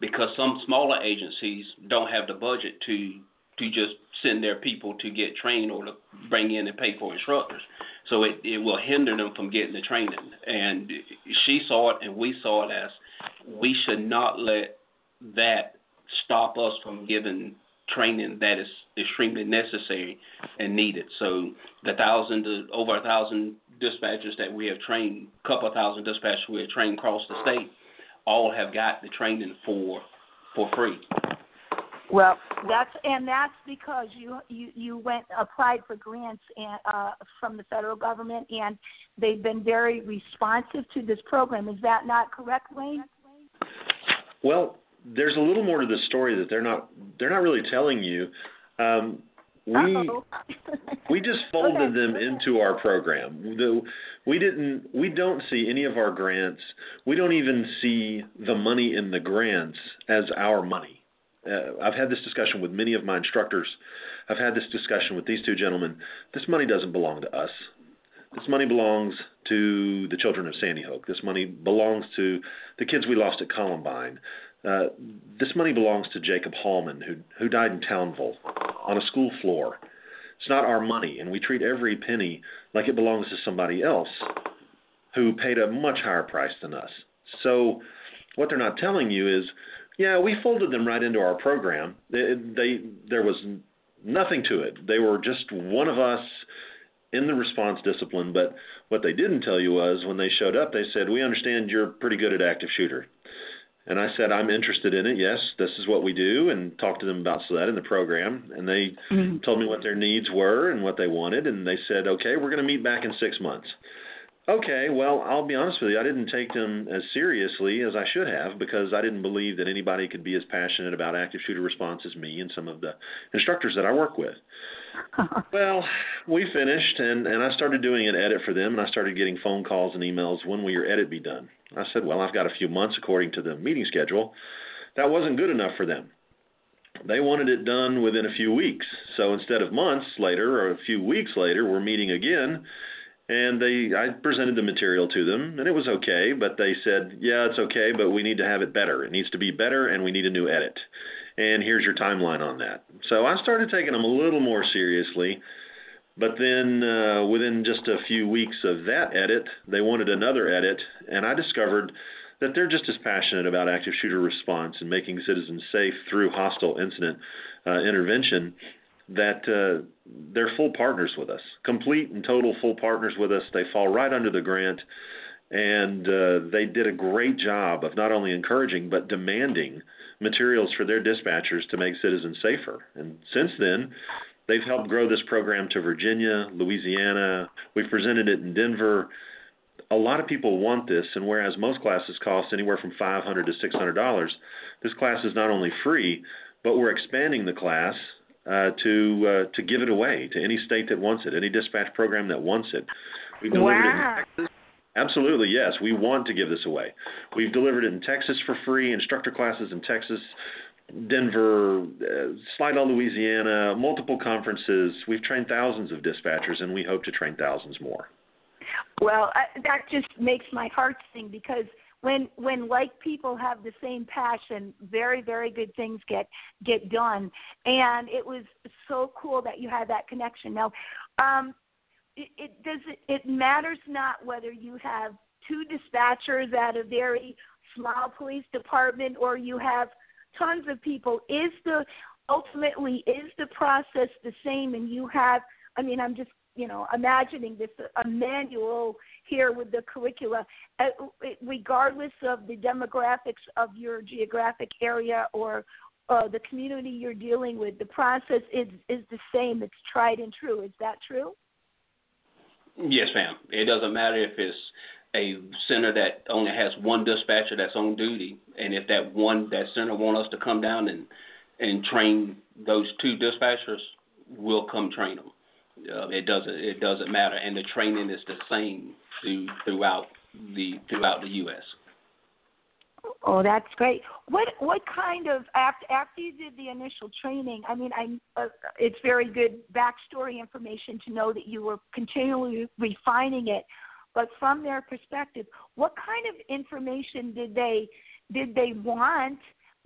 Speaker 5: because some smaller agencies don't have the budget to to just send their people to get trained or to bring in and pay for instructors. So it, it will hinder them from getting the training. And she saw it and we saw it as we should not let that stop us from giving training that is extremely necessary and needed. So the thousand to over a thousand dispatchers that we have trained, couple thousand dispatchers we have trained across the state, all have got the training for for free.
Speaker 1: Well, that's and that's because you you you went applied for grants and uh, from the federal government, and they've been very responsive to this program. Is that not correct, Wayne?
Speaker 3: Well, there's a little more to the story that they're not they're not really telling you. Um, we we just folded
Speaker 1: Okay.
Speaker 3: them into our program. The, we didn't we don't see any of our grants. We don't even see the money in the grants as our money. Uh, I've had this discussion with many of my instructors. I've had this discussion with these two gentlemen. This money doesn't belong to us. This money belongs to the children of Sandy Hook. This money belongs to the kids we lost at Columbine. Uh, this money belongs to Jacob Hallman, who who died in Townville on a school floor. It's not our money, and we treat every penny like it belongs to somebody else who paid a much higher price than us. So, what they're not telling you is, yeah, we folded them right into our program. They, they there was nothing to it. They were just one of us in the response discipline. But what they didn't tell you was when they showed up, they said, "We understand you're pretty good at active shooter." And I said, I'm interested in it. Yes, this is what we do, and talked to them about that in the program. And they
Speaker 1: Mhm.
Speaker 3: told me what their needs were and what they wanted. And they said, okay, we're going to meet back in six months. Okay, well, I'll be honest with you. I didn't take them as seriously as I should have because I didn't believe that anybody could be as passionate about active shooter response as me and some of the instructors that I work with. Well, we finished, and, and I started doing an edit for them, and I started getting phone calls and emails. When will your edit be done? I said, well, I've got a few months according to the meeting schedule. That wasn't good enough for them. they wanted it done within a few weeks. So instead of months later or a few weeks later, we're meeting again. And they, I presented the material to them, and it was okay. But they said, "Yeah, it's okay, but we need to have it better. It needs to be better, and we need a new edit." And here's your timeline on that. So I started taking them a little more seriously. But then, uh, within just a few weeks of that edit, they wanted another edit, and I discovered that they're just as passionate about active shooter response and making citizens safe through hostile incident uh, intervention that uh, they're full partners with us, complete and total full partners with us. They fall right under the grant, and uh, they did a great job of not only encouraging but demanding materials for their dispatchers to make citizens safer. And since then, they've helped grow this program to Virginia, Louisiana. We've presented it in Denver a lot of people want this, and whereas most classes cost anywhere from $500 to six hundred dollars, this class is not only free, but we're expanding the class uh, to uh, to give it away to any state that wants it, any dispatch program that wants it.
Speaker 1: We've delivered wow.
Speaker 3: it in. Absolutely, yes. We want to give this away. We've delivered it in Texas for free, instructor classes in Texas, Denver, uh, Slidell, Louisiana, multiple conferences. We've trained thousands of dispatchers, and we hope to train thousands more.
Speaker 1: Well, I, that just makes my heart sing because when when like people have the same passion, very very good things get get done, and it was so cool that you had that connection. Now, um, it, it does it, it matters not whether you have two dispatchers at a very small police department or you have tons of people. Is the ultimately is the process the same? And you have I mean, I'm just you know, imagining this a manual here with the curricula, uh, regardless of the demographics of your geographic area or uh, the community you're dealing with. The process is is the same. It's tried and true. Is that true?
Speaker 5: Yes, ma'am. It doesn't matter if it's a center that only has one dispatcher that's on duty, and if that one that center want us to come down and and train those two dispatchers, we'll come train them. Uh, it doesn't it doesn't matter, and the training is the same through, throughout the throughout the U.S.
Speaker 1: Oh, that's great. What what kind of after after you did the initial training? I mean, I uh, it's very good backstory information to know that you were continually refining it. But from their perspective, what kind of information did they did they want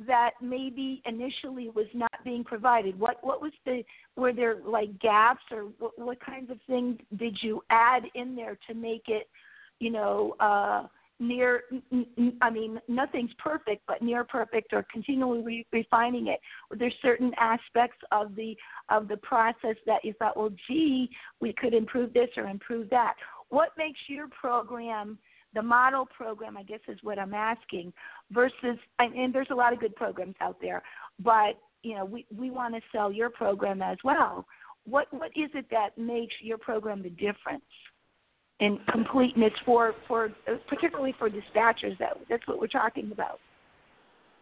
Speaker 1: that maybe initially was not being provided? What what was the were there like gaps or what, what kinds of things did you add in there to make it, you know, uh, near? I mean, nothing's perfect, but near perfect or continually re- refining it. there's certain aspects of the of the process that you thought, well, gee, we could improve this or improve that? What makes your program the model program, I guess, is what I'm asking, versus and there's a lot of good programs out there, but you know we we want to sell your program as well. What what is it that makes your program the difference in completeness for for particularly for dispatchers? That that's what we're talking about.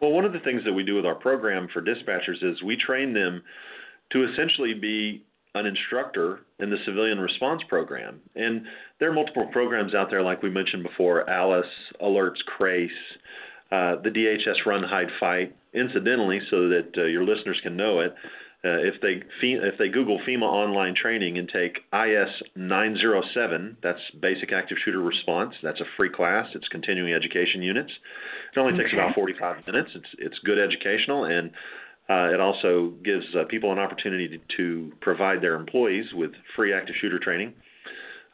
Speaker 3: Well, one of the things that we do with our program for dispatchers is we train them to essentially be an instructor in the civilian response program. And there are multiple programs out there, like we mentioned before ALICE, ALERRT's, CRASE, uh, the DHS Run, Hide, Fight. Incidentally, so that uh, your listeners can know it, uh, if they if they Google FEMA online training and take IS 907, that's Basic Active Shooter Response. That's a free class. It's continuing education units. It only okay. takes about 45 minutes. It's it's good educational and uh, it also gives uh, people an opportunity to, to, provide their employees with free active shooter training.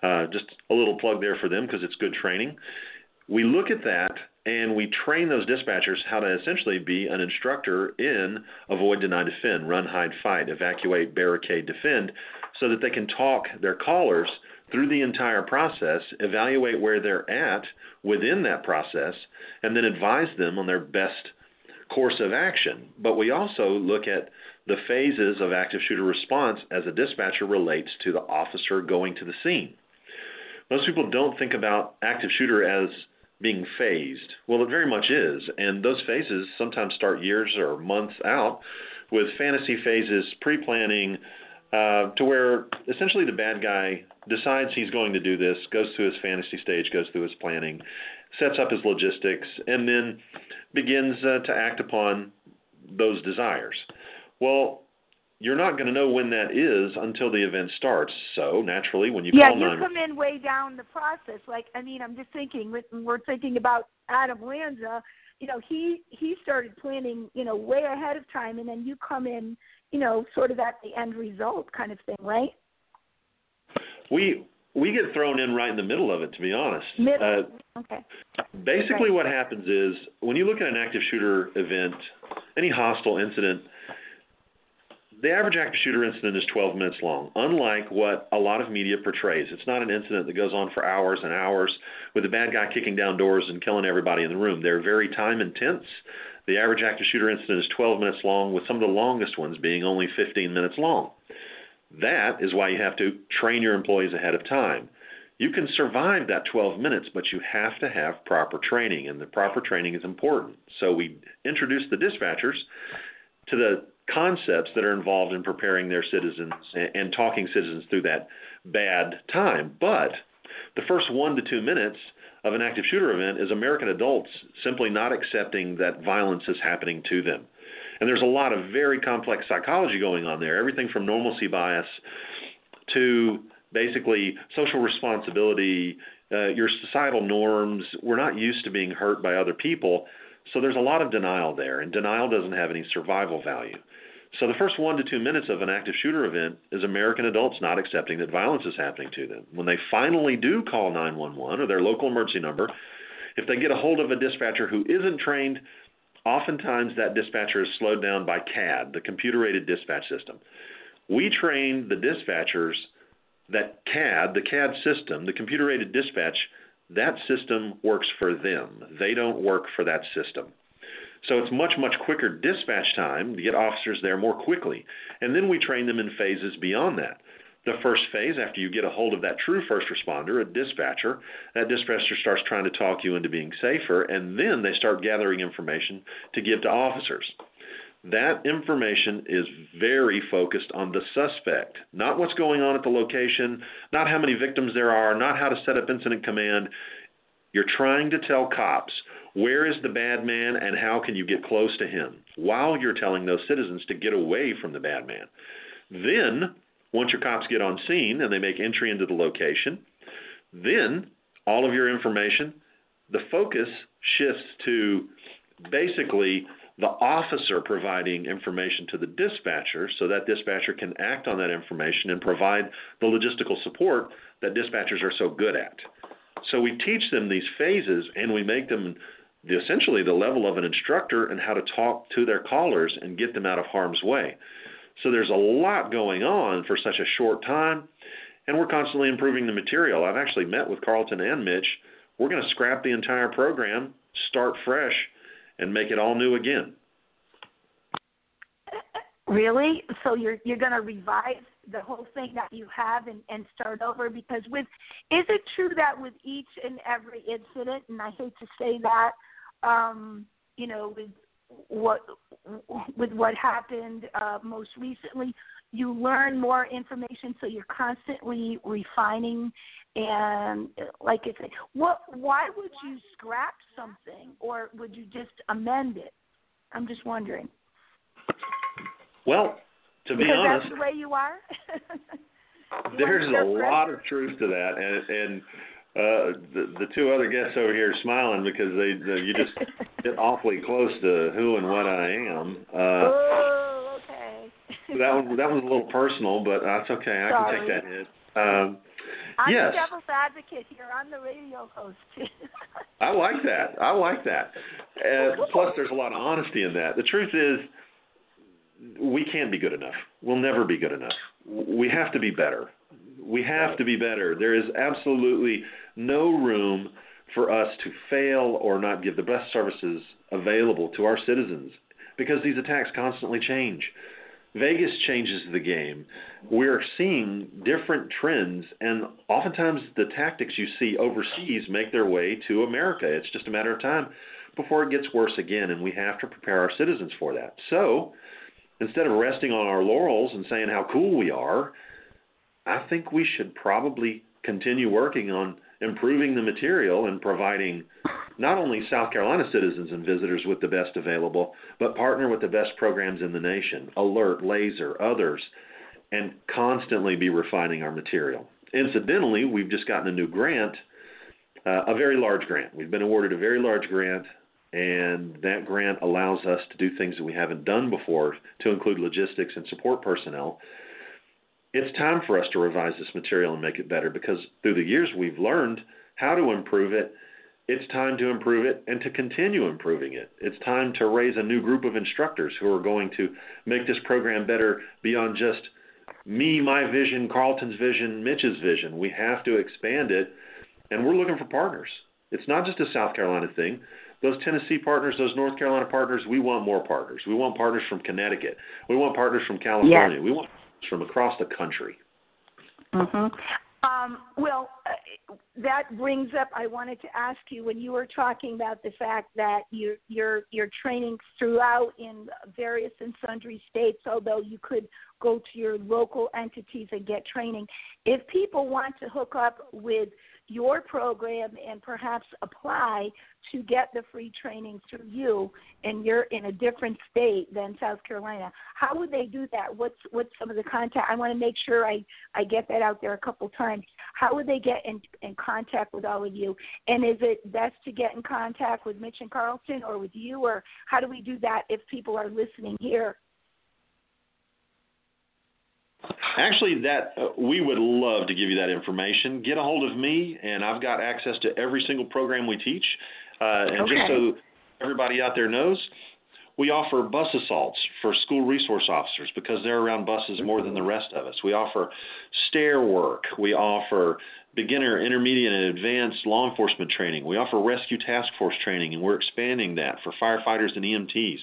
Speaker 3: Uh, just a little plug there for them because it's good training. We look at that and we train those dispatchers how to essentially be an instructor in avoid, deny, defend, run, hide, fight, evacuate, barricade, defend, so that they can talk their callers through the entire process, evaluate where they're at within that process, and then advise them on their best course of action. But we also look at the phases of active shooter response as a dispatcher relates to the officer going to the scene. Most people don't think about active shooter as being phased. Well, it very much is. And those phases sometimes start years or months out with fantasy phases, pre planning, uh, to where essentially the bad guy decides he's going to do this, goes through his fantasy stage, goes through his planning, sets up his logistics, and then begins uh, to act upon those desires. Well, you're not going to know when that is until the event starts. So naturally, when you
Speaker 1: yeah,
Speaker 3: call
Speaker 1: you
Speaker 3: 911,
Speaker 1: come in way down the process. Like, I mean, I'm just thinking. We're thinking about Adam Lanza. You know, he he started planning, you know, way ahead of time, and then you come in, you know, sort of at the end result kind of thing, right?
Speaker 3: we we get thrown in right in the middle of it. To be honest,
Speaker 1: Middle.
Speaker 3: Uh,
Speaker 1: okay.
Speaker 3: Basically,
Speaker 1: Right.
Speaker 3: what happens is when you look at an active shooter event, any hostile incident, the average active shooter incident is 12 minutes long. Unlike what a lot of media portrays, it's not an incident that goes on for hours and hours with the bad guy kicking down doors and killing everybody in the room. They're very time intense. The average active shooter incident is 12 minutes long, with some of the longest ones being only 15 minutes long. That is why you have to train your employees ahead of time. You can survive that 12 minutes, but you have to have proper training, and the proper training is important. So we introduce the dispatchers to the concepts that are involved in preparing their citizens and, and talking citizens through that bad time. But the first one to two minutes of an active shooter event is American adults simply not accepting that violence is happening to them. And there's a lot of very complex psychology going on there, everything from normalcy bias to basically social responsibility, uh, your societal norms. We're not used to being hurt by other people. So there's a lot of denial there, and denial doesn't have any survival value. So the first one to two minutes of an active shooter event is American adults not accepting that violence is happening to them. When they finally do call 911 or their local emergency number, if they get a hold of a dispatcher who isn't trained, oftentimes that dispatcher is slowed down by CAD, the computer aided dispatch system. We train the dispatchers that CAD, the CAD system, the computer aided dispatch, that system works for them. They don't work for that system. So it's much, much quicker dispatch time to get officers there more quickly. And then we train them in phases beyond that. The first phase, after you get a hold of that true first responder, a dispatcher, that dispatcher starts trying to talk you into being safer, and then they start gathering information to give to officers. That information is very focused on the suspect, not what's going on at the location, not how many victims there are, not how to set up incident command. You're trying to tell cops where is the bad man and how can you get close to him while you're telling those citizens to get away from the bad man. Then, once your cops get on scene and they make entry into the location, then all of your information, the focus shifts to basically the officer providing information to the dispatcher so that dispatcher can act on that information and provide the logistical support that dispatchers are so good at. So we teach them these phases and we make them the, essentially the level of an instructor and how to talk to their callers and get them out of harm's way. So there's a lot going on for such a short time, and we're constantly improving the material. I've actually met with Carlton and Mitch. We're going to scrap the entire program, start fresh, and make it all new again.
Speaker 1: Really? So you're you're going to revise the whole thing that you have and, and start over? Because with is it true that with each and every incident, and I hate to say that, um, you know, with what with what happened uh, most recently, you learn more information, so you're constantly refining. And like I said, what? Why would you scrap something, or would you just amend it? I'm just wondering.
Speaker 3: Well, to be
Speaker 1: because
Speaker 3: honest,
Speaker 1: that's the way you are. You
Speaker 3: there's a lot of truth to that, and and uh, the the two other guests over here are smiling because they, they you just get awfully close to who and what I am. Uh,
Speaker 1: oh, okay.
Speaker 3: that one that one's a little personal, but that's okay. I can take that hit. Um,
Speaker 1: I'm
Speaker 3: yes.
Speaker 1: the devil's advocate here. I'm the radio host.
Speaker 3: I like that. I like that. Uh, plus, there's a lot of honesty in that. The truth is, we can't be good enough. We'll never be good enough. We have to be better. We have to be better. There is absolutely no room for us to fail or not give the best services available to our citizens because these attacks constantly change. Vegas changes the game. We're seeing different trends, and oftentimes the tactics you see overseas make their way to America. It's just a matter of time before it gets worse again, and we have to prepare our citizens for that. So, instead of resting on our laurels and saying how cool we are, I think we should probably continue working on improving the material and providing not only South Carolina citizens and visitors with the best available, but partner with the best programs in the nation, ALERRT, Laser, others, and constantly be refining our material. Incidentally, we've just gotten a new grant, uh, a very large grant. We've been awarded a very large grant, and that grant allows us to do things that we haven't done before to include logistics and support personnel. It's time for us to revise this material and make it better because through the years we've learned how to improve it. It's time to improve it and to continue improving it. It's time to raise a new group of instructors who are going to make this program better beyond just me, my vision, Carlton's vision, Mitch's vision. We have to expand it, and we're looking for partners. It's not just a South Carolina thing. Those Tennessee partners, those North Carolina partners, we want more partners. We want partners from Connecticut. We want partners from California.
Speaker 1: Yes.
Speaker 3: We want from across the country.
Speaker 1: Mhm. Um, well, uh, that brings up. I wanted to ask you when you were talking about the fact that you're you're you're training throughout in various and sundry states, although you could go to your local entities and get training. If people want to hook up with your program and perhaps apply to get the free training through you and you're in a different state than South Carolina, how would they do that? What's what's some of the contact? I want to make sure I I get that out there a couple times. How would they get in in contact with all of you? And is it best to get in contact with Mitch and Carlton or with you, or how do we do that if people are listening here?
Speaker 3: Actually, that uh, we would love to give you that information. Get a hold of me, and I've got access to every single program we teach. Uh, and just so everybody out there knows, we offer bus assaults for school resource officers because they're around buses more than the rest of us. We offer stair work. We offer beginner, intermediate, and advanced law enforcement training. We offer rescue task force training, and we're expanding that for firefighters and EMTs.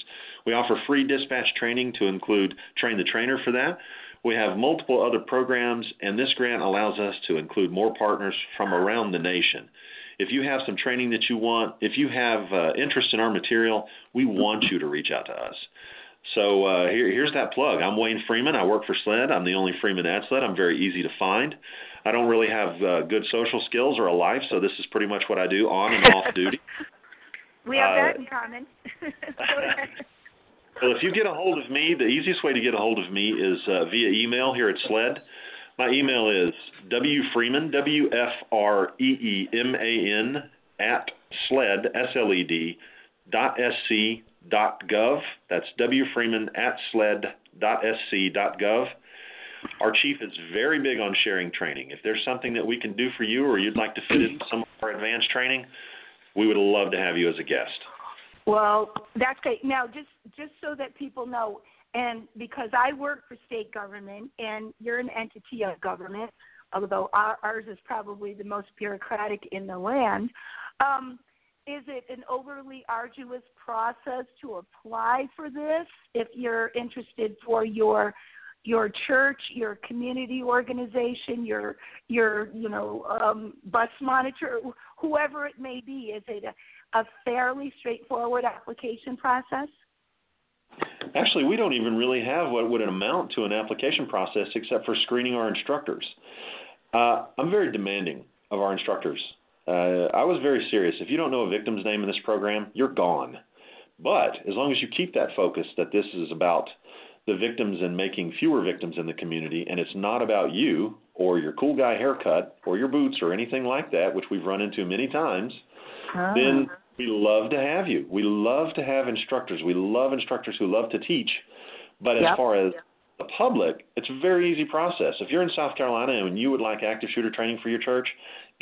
Speaker 3: We offer free dispatch training to include train the trainer for that. We have multiple other programs, and this grant allows us to include more partners from around the nation. If you have some training that you want, if you have uh, interest in our material, we want you to reach out to us. So uh, here, here's that plug. I'm Wayne Freeman. I work for SLED. I'm the only Freeman at SLED. I'm very easy to find. I don't really have uh, good social skills or a life, so this is pretty much what I do on and off duty.
Speaker 1: We have
Speaker 3: Uh,
Speaker 1: that in common.
Speaker 3: Well, if you get a hold of me, the easiest way to get a hold of me is uh, via email here at SLED. My email is wfreeman, W F R E E M A N, at SLED, S L E D, dot SC dot gov. That's wfreeman at SLED dot SC dot gov. Our chief is very big on sharing training. If there's something that we can do for you or you'd like to fit in some of our advanced training, we would love to have you as a guest.
Speaker 1: Well, that's great. Now, just just so that people know, and because I work for state government, and you're an entity of government, although our, ours is probably the most bureaucratic in the land. Um, is it an overly arduous process to apply for this if you're interested for your your church, your community organization, your your you know um, bus monitor, whoever it may be? Is it a a fairly straightforward application process?
Speaker 3: Actually, we don't even really have what would amount to an application process except for screening our instructors. Uh, I'm very demanding of our instructors. Uh, I was very serious. If you don't know a victim's name in this program, you're gone. But as long as you keep that focus that this is about the victims and making fewer victims in the community, and it's not about you or your cool guy haircut or your boots or anything like that, which we've run into many times,
Speaker 1: Ah.
Speaker 3: then we love to have you. We love to have instructors. We love instructors who love to teach. But as
Speaker 1: Yep.
Speaker 3: far as the public, it's a very easy process. If you're in South Carolina and you would like active shooter training for your church,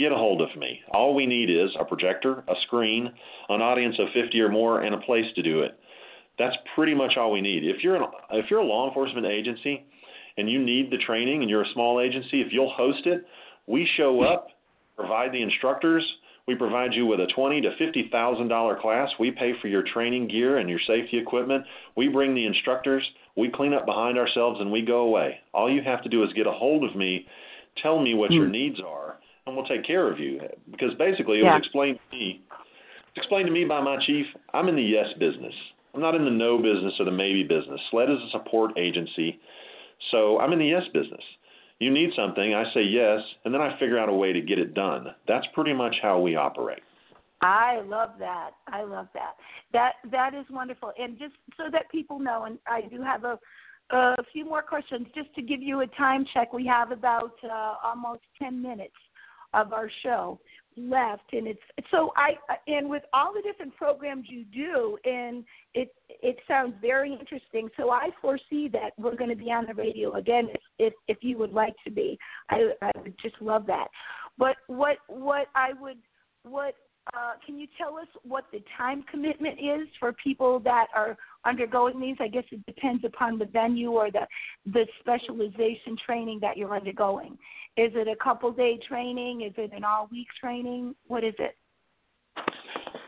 Speaker 3: get a hold of me. All we need is a projector, a screen, an audience of 50 or more, and a place to do it. That's pretty much all we need. If you're an, if you're a law enforcement agency and you need the training and you're a small agency, if you'll host it, we show up, provide the instructors, we provide you with a twenty to fifty thousand dollar class. We pay for your training gear and your safety equipment. We bring the instructors. We clean up behind ourselves and we go away. All you have to do is get a hold of me, tell me what your hmm. needs are, and we'll take care of you. Because basically, it
Speaker 1: Yeah.
Speaker 3: was explained to me. Explained to me by my chief. I'm in the yes business. I'm not in the no business or the maybe business. SLED is a support agency, so I'm in the yes business. You need something, I say yes, and then I figure out a way to get it done. That's pretty much how we operate.
Speaker 1: I love that. I love that. That that is wonderful. And just so that people know, and I do have a a few more questions just to give you a time check. We have about uh, almost ten minutes of our show left and it's so i and with all the different programs you do and it it sounds very interesting so i foresee that we're going to be on the radio again if if, if you would like to be. I i would just love that. But what what i would what uh, can you tell us what the time commitment is for people that are undergoing these? I guess it depends upon the venue or the the specialization training that you're undergoing. Is it a couple day training? Is it an all week training? What is it?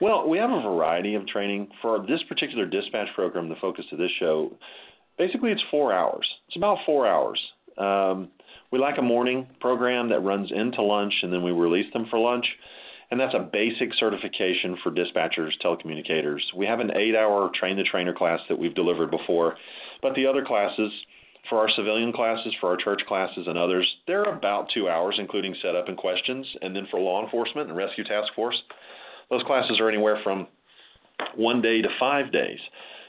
Speaker 3: Well, we have a variety of training for this particular dispatch program. The focus of this show, basically, it's four hours. It's about four hours. Um, we like a morning program that runs into lunch, and then we release them for lunch and that's a basic certification for dispatchers, telecommunicators. We have an eight hour train the trainer class that we've delivered before, but the other classes, for our civilian classes, for our church classes, and others, they're about two hours, including setup and questions. And then for law enforcement and rescue task force, those classes are anywhere from one day to five days,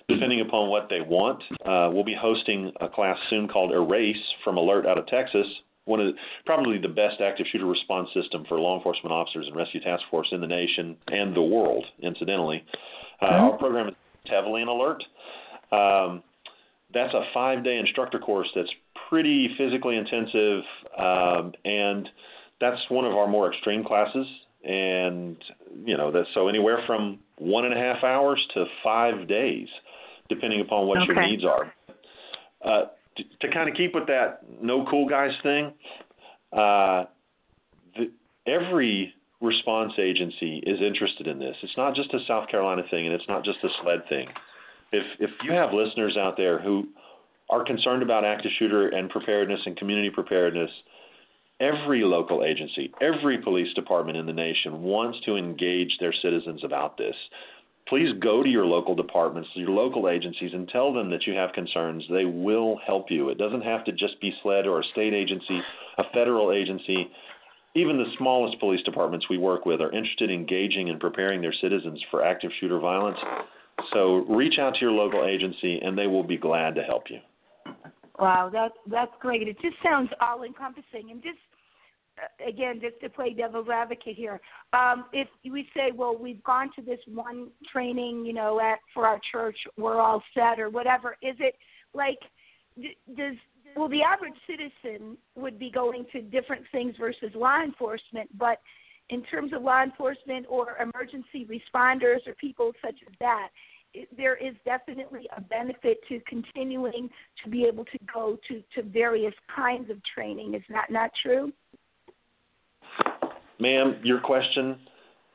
Speaker 3: depending upon what they want. Uh, we'll be hosting a class soon called Erase from ALERRT out of Texas, one of the, probably the best active shooter response system for law enforcement officers and rescue task force in the nation and the world. Incidentally, uh, mm-hmm. our program is heavily in ALERRT. Um, that's a five-day instructor course that's pretty physically intensive, um, and that's one of our more extreme classes. And you know, that's so anywhere from one and a half hours to five days, depending upon what
Speaker 1: okay.
Speaker 3: your needs are. Uh, to, kind of keep with that no cool guys thing, uh, the, every response agency is interested in this. It's not just a South Carolina thing, and it's not just a SLED thing. If if you have listeners out there who are concerned about active shooter and preparedness and community preparedness, every local agency, every police department in the nation wants to engage their citizens about this please go to your local departments, your local agencies, and tell them that you have concerns. They will help you. It doesn't have to just be SLED or a state agency, a federal agency. Even the smallest police departments we work with are interested in engaging and preparing their citizens for active shooter violence. So reach out to your local agency, and they will be glad to help you.
Speaker 1: Wow, that's that's great. It just sounds all encompassing, and just again, just to play devil's advocate here, um, if we say, well, we've gone to this one training, you know, at for our church, we're all set, or whatever, is it like does well the average citizen would be going to different things versus law enforcement, but in terms of law enforcement or emergency responders or people such as that, there is definitely a benefit to continuing to be able to go to, to various kinds of training. Is that not true?
Speaker 3: Ma'am, your question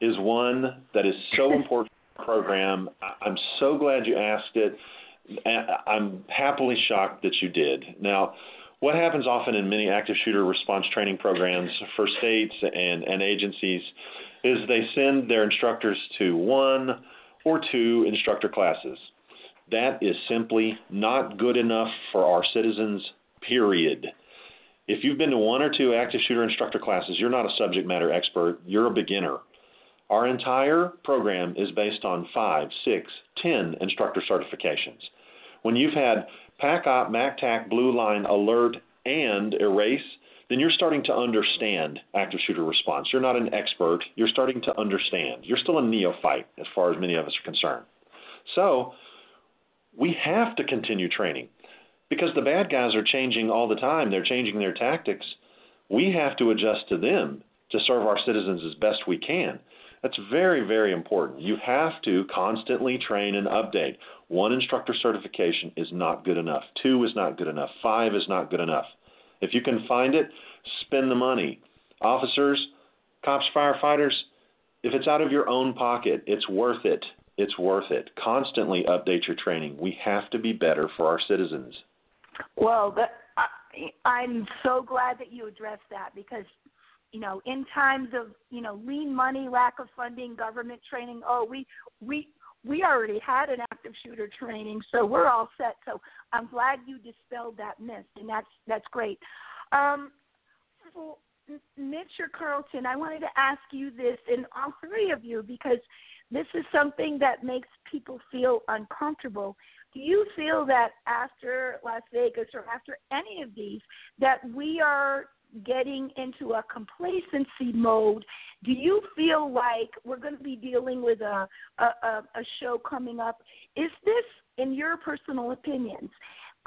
Speaker 3: is one that is so important to the program. I'm so glad you asked it. I'm happily shocked that you did. Now, what happens often in many active shooter response training programs for states and, and agencies is they send their instructors to one or two instructor classes. That is simply not good enough for our citizens, period. If you've been to one or two active shooter instructor classes, you're not a subject matter expert, you're a beginner. Our entire program is based on five, six, ten instructor certifications. When you've had PACOP, MACTAC, Blue Line, ALERRT, and Erase, then you're starting to understand active shooter response. You're not an expert, you're starting to understand. You're still a neophyte as far as many of us are concerned. So, we have to continue training because the bad guys are changing all the time. They're changing their tactics. We have to adjust to them to serve our citizens as best we can. That's very, very important. You have to constantly train and update. One instructor certification is not good enough. Two is not good enough. Five is not good enough. If you can find it, spend the money. Officers, cops, firefighters, if it's out of your own pocket, it's worth it. It's worth it. Constantly update your training. We have to be better for our citizens.
Speaker 1: Well, the, I, I'm so glad that you addressed that because, you know, in times of you know lean money, lack of funding, government training, oh, we we we already had an active shooter training, so we're all set. So I'm glad you dispelled that myth, and that's that's great. Um, for Mitch or Carlton, I wanted to ask you this, and all three of you, because this is something that makes people feel uncomfortable. Do you feel that after Las Vegas or after any of these, that we are getting into a complacency mode? Do you feel like we're going to be dealing with a a, a, show coming up? Is this, in your personal opinions,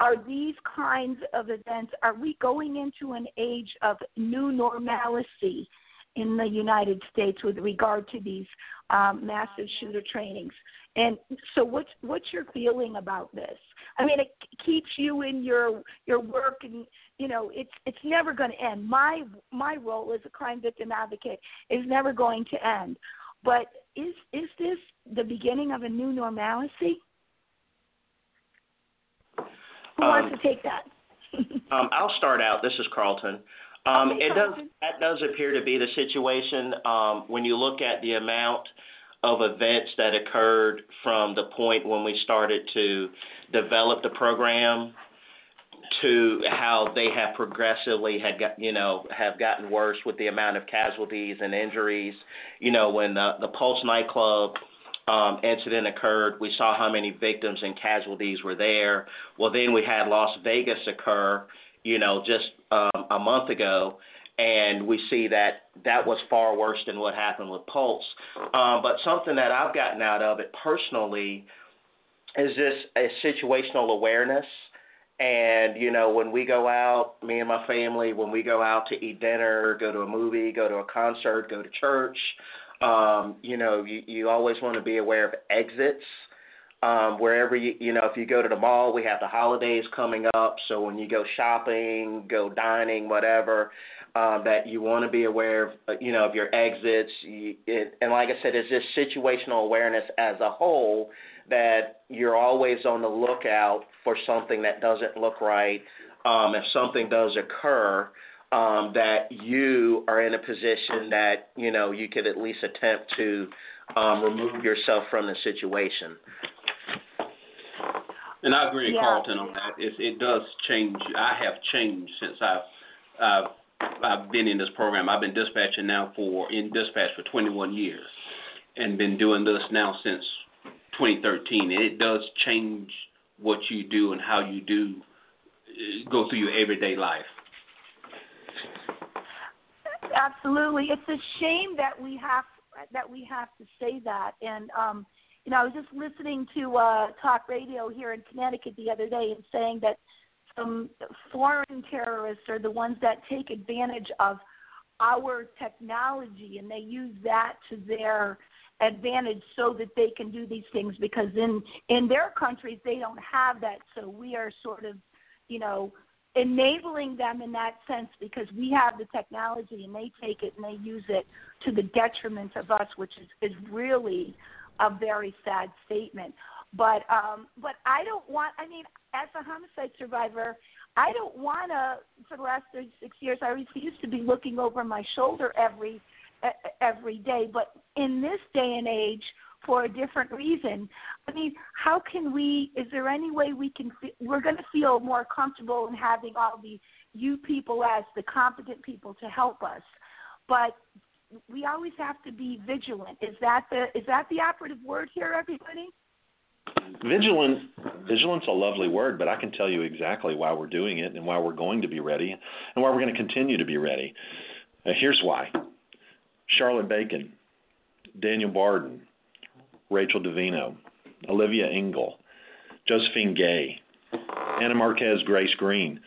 Speaker 1: are these kinds of events? Are we going into an age of new normalcy? in the United States with regard to these um, massive shooter trainings. And so, what's what's your feeling about this? I mean, it keeps you in your your work, and you know, it's it's never going to end. My my role as a crime victim advocate is never going to end. But is is this the beginning of a new normalcy? Who um, wants to take that?
Speaker 4: um, I'll start out. This is Carlton. Um, it does that does appear to be the situation um, when you look at the amount of events that occurred from the point when we started to develop the program to how they have progressively had got you know have gotten worse with the amount of casualties and injuries. You know when the the Pulse nightclub um, incident occurred, we saw how many victims and casualties were there. Well, then we had Las Vegas occur you know, just um, a month ago, and we see that that was far worse than what happened with Pulse. Um, but something that I've gotten out of it personally is this a situational awareness. And you know, when we go out, me and my family, when we go out to eat dinner, go to a movie, go to a concert, go to church, um, you know, you, you always want to be aware of exits um, wherever you you know if you go to the mall we have the holidays coming up so when you go shopping go dining whatever um, that you want to be aware of uh, you know of your exits you, it, and like I said it's just situational awareness as a whole that you're always on the lookout for something that doesn't look right um, if something does occur um, that you are in a position that you know you could at least attempt to um, remove yourself from the situation.
Speaker 5: And I agree with yeah. Carlton on that. It, it does change. I have changed since I've, I've I've been in this program. I've been dispatching now for in dispatch for 21 years, and been doing this now since 2013. And It does change what you do and how you do uh, go through your everyday life.
Speaker 1: Absolutely, it's a shame that we have that we have to say that, and um, you know, I was just listening to uh, talk radio here in Connecticut the other day and saying that some foreign terrorists are the ones that take advantage of our technology and they use that to their advantage so that they can do these things because in in their countries they don't have that so we are sort of you know enabling them in that sense because we have the technology and they take it and they use it to the detriment of us which is is really a very sad statement. But um, but I don't want. I mean, as a homicide survivor, I don't want to. For the last 36 years, I refuse to be looking over my shoulder every every day. But in this day and age, for a different reason. I mean, how can we? Is there any way we can? We're going to feel more comfortable in having all the you people as the competent people to help us, but we always have to be vigilant. Is that the is that the operative word here, everybody?
Speaker 3: Vigilant, vigilance a lovely word, but I can tell you exactly why we're doing it and why we're going to be ready and why we're going to continue to be ready. Here's why: Charlotte Bacon, Daniel Barden, Rachel D'Avino, Olivia Engel, Josephine Gay, Ana Marquez, Grace Green,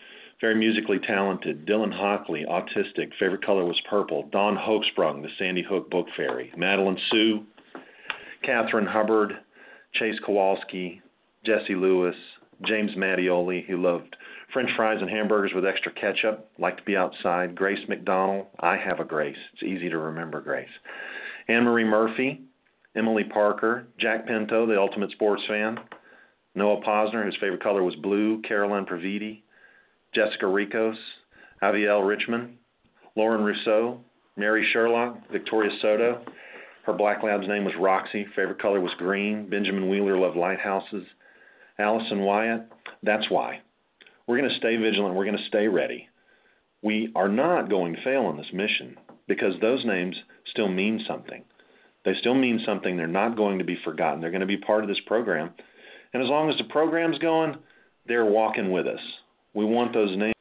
Speaker 3: very musically talented. Dylan Hockley, autistic. Favorite color was purple. Dawn Hochsprung, the Sandy Hook Book Fairy. Madeleine Hsu, Catherine Hubbard, Chase Kowalski, Jesse Lewis, James Mattioli, who loved French fries and hamburgers with extra ketchup, liked to be outside. Grace McDonnell, I have a Grace. It's easy to remember Grace. Anne Marie Murphy, Emily Parker, Jack Pinto, the ultimate sports fan. Noah Pozner, whose favorite color was blue. Caroline Previdi, Jessica Rekos, Avielle Richman, Lauren Rousseau, Mary Sherlach, Victoria Soto. Her black lab's name was Roxy. Favorite color was green. Benjamin Wheeler loved lighthouses. Allison Wyatt. That's why. We're going to stay vigilant. We're going to stay ready. we are not going to fail on this mission because those names still mean something. They still mean something. They're not going to be forgotten. They're going to be part of this program. And as long as the program's going, they're walking with us. We want those names